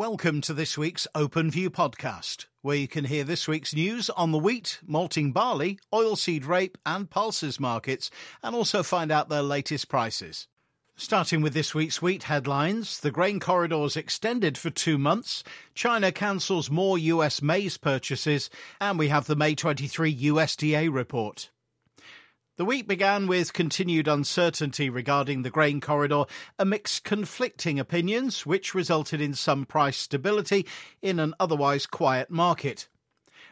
Welcome to this week's Open View podcast, where you can hear this week's news on the wheat, malting barley, oilseed rape, and pulses markets, and also find out their latest prices. Starting with this week's wheat headlines, the grain corridors extended for two months, China cancels more US maize purchases, and we have the May 23 USDA report. The week began with continued uncertainty regarding the grain corridor amidst conflicting opinions, which resulted in some price stability in an otherwise quiet market.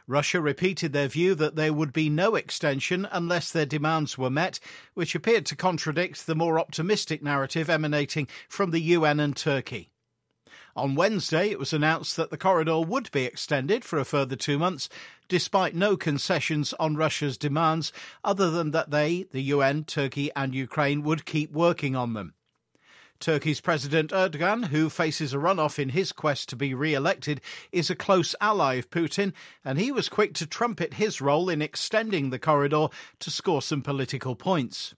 Russia repeated their view that there would be no extension unless their demands were met, which appeared to contradict the more optimistic narrative emanating from the UN and Turkey. On Wednesday, it was announced that the corridor would be extended for a further two months, despite no concessions on Russia's demands, other than that they, the UN, Turkey, and Ukraine, would keep working on them. Turkey's President Erdogan, who faces a runoff in his quest to be re elected, is a close ally of Putin, and he was quick to trumpet his role in extending the corridor to score some political points.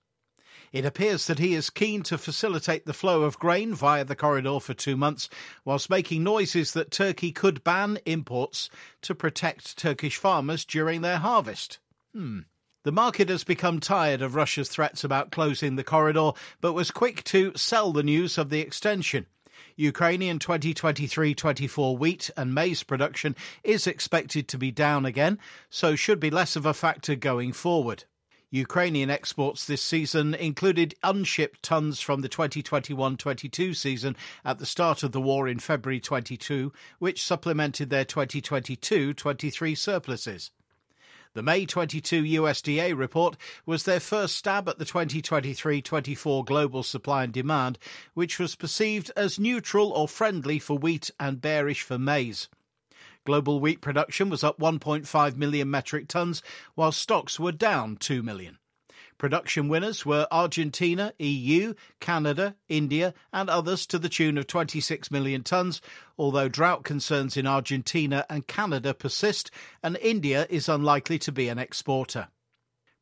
It appears that he is keen to facilitate the flow of grain via the corridor for two months, whilst making noises that Turkey could ban imports to protect Turkish farmers during their harvest. Hmm. The market has become tired of Russia's threats about closing the corridor, but was quick to sell the news of the extension. Ukrainian 2023 24 wheat and maize production is expected to be down again, so should be less of a factor going forward. Ukrainian exports this season included unshipped tons from the 2021 22 season at the start of the war in February 22, which supplemented their 2022 23 surpluses. The May 22 USDA report was their first stab at the 2023 24 global supply and demand, which was perceived as neutral or friendly for wheat and bearish for maize. Global wheat production was up 1.5 million metric tons, while stocks were down 2 million. Production winners were Argentina, EU, Canada, India, and others to the tune of 26 million tonnes, although drought concerns in Argentina and Canada persist, and India is unlikely to be an exporter.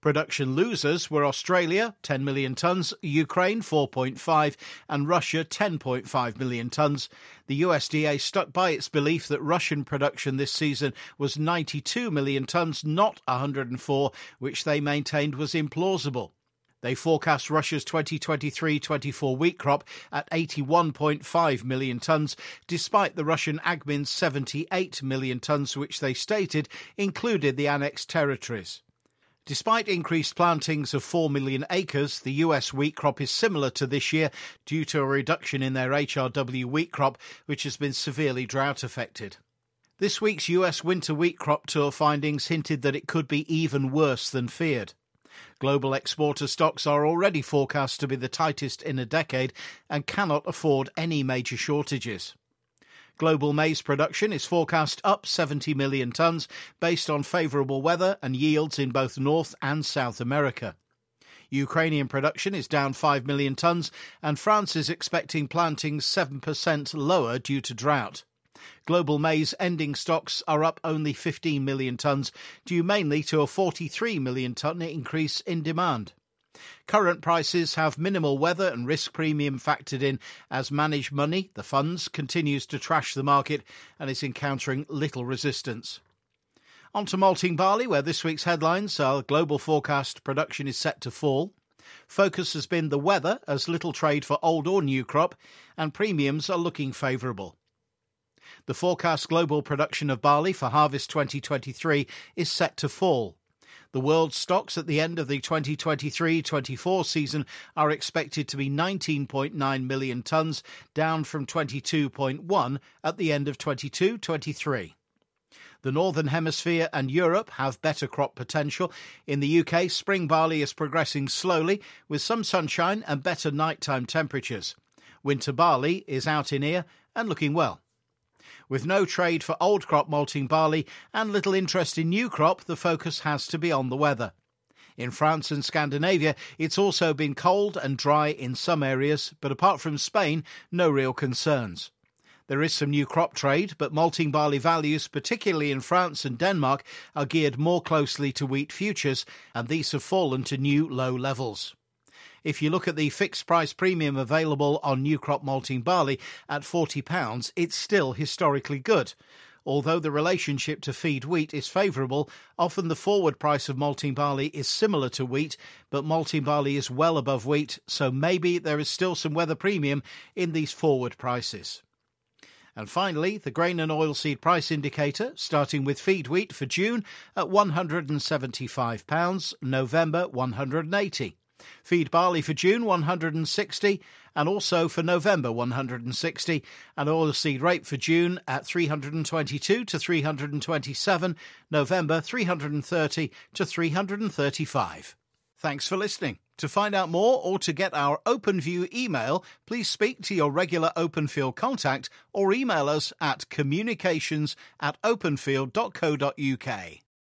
Production losers were Australia, 10 million tonnes, Ukraine, 4.5, and Russia, 10.5 million tonnes. The USDA stuck by its belief that Russian production this season was 92 million tonnes, not 104, which they maintained was implausible. They forecast Russia's 2023 24 wheat crop at 81.5 million tonnes, despite the Russian Agmin's 78 million tonnes, which they stated included the annexed territories. Despite increased plantings of 4 million acres, the US wheat crop is similar to this year due to a reduction in their HRW wheat crop, which has been severely drought affected. This week's US winter wheat crop tour findings hinted that it could be even worse than feared. Global exporter stocks are already forecast to be the tightest in a decade and cannot afford any major shortages. Global maize production is forecast up 70 million tonnes based on favourable weather and yields in both North and South America. Ukrainian production is down 5 million tonnes, and France is expecting plantings 7% lower due to drought. Global maize ending stocks are up only 15 million tonnes, due mainly to a 43 million tonne increase in demand. Current prices have minimal weather and risk premium factored in as managed money, the funds, continues to trash the market and is encountering little resistance. On to malting barley, where this week's headlines are global forecast production is set to fall. Focus has been the weather, as little trade for old or new crop, and premiums are looking favourable. The forecast global production of barley for harvest 2023 is set to fall. The world stocks at the end of the 2023 24 season are expected to be 19.9 million tonnes, down from 22.1 at the end of 22 23. The Northern Hemisphere and Europe have better crop potential. In the UK, spring barley is progressing slowly with some sunshine and better nighttime temperatures. Winter barley is out in ear and looking well. With no trade for old crop malting barley and little interest in new crop, the focus has to be on the weather. In France and Scandinavia, it's also been cold and dry in some areas, but apart from Spain, no real concerns. There is some new crop trade, but malting barley values, particularly in France and Denmark, are geared more closely to wheat futures, and these have fallen to new low levels. If you look at the fixed price premium available on new crop malting barley at £40, it's still historically good. Although the relationship to feed wheat is favourable, often the forward price of malting barley is similar to wheat, but malting barley is well above wheat, so maybe there is still some weather premium in these forward prices. And finally, the grain and oilseed price indicator, starting with feed wheat for June at £175, November 180. Feed barley for June 160 and also for November 160 and oilseed rape for June at 322 to 327, November 330 to 335. Thanks for listening. To find out more or to get our OpenView email, please speak to your regular Openfield contact or email us at communications at openfield.co.uk.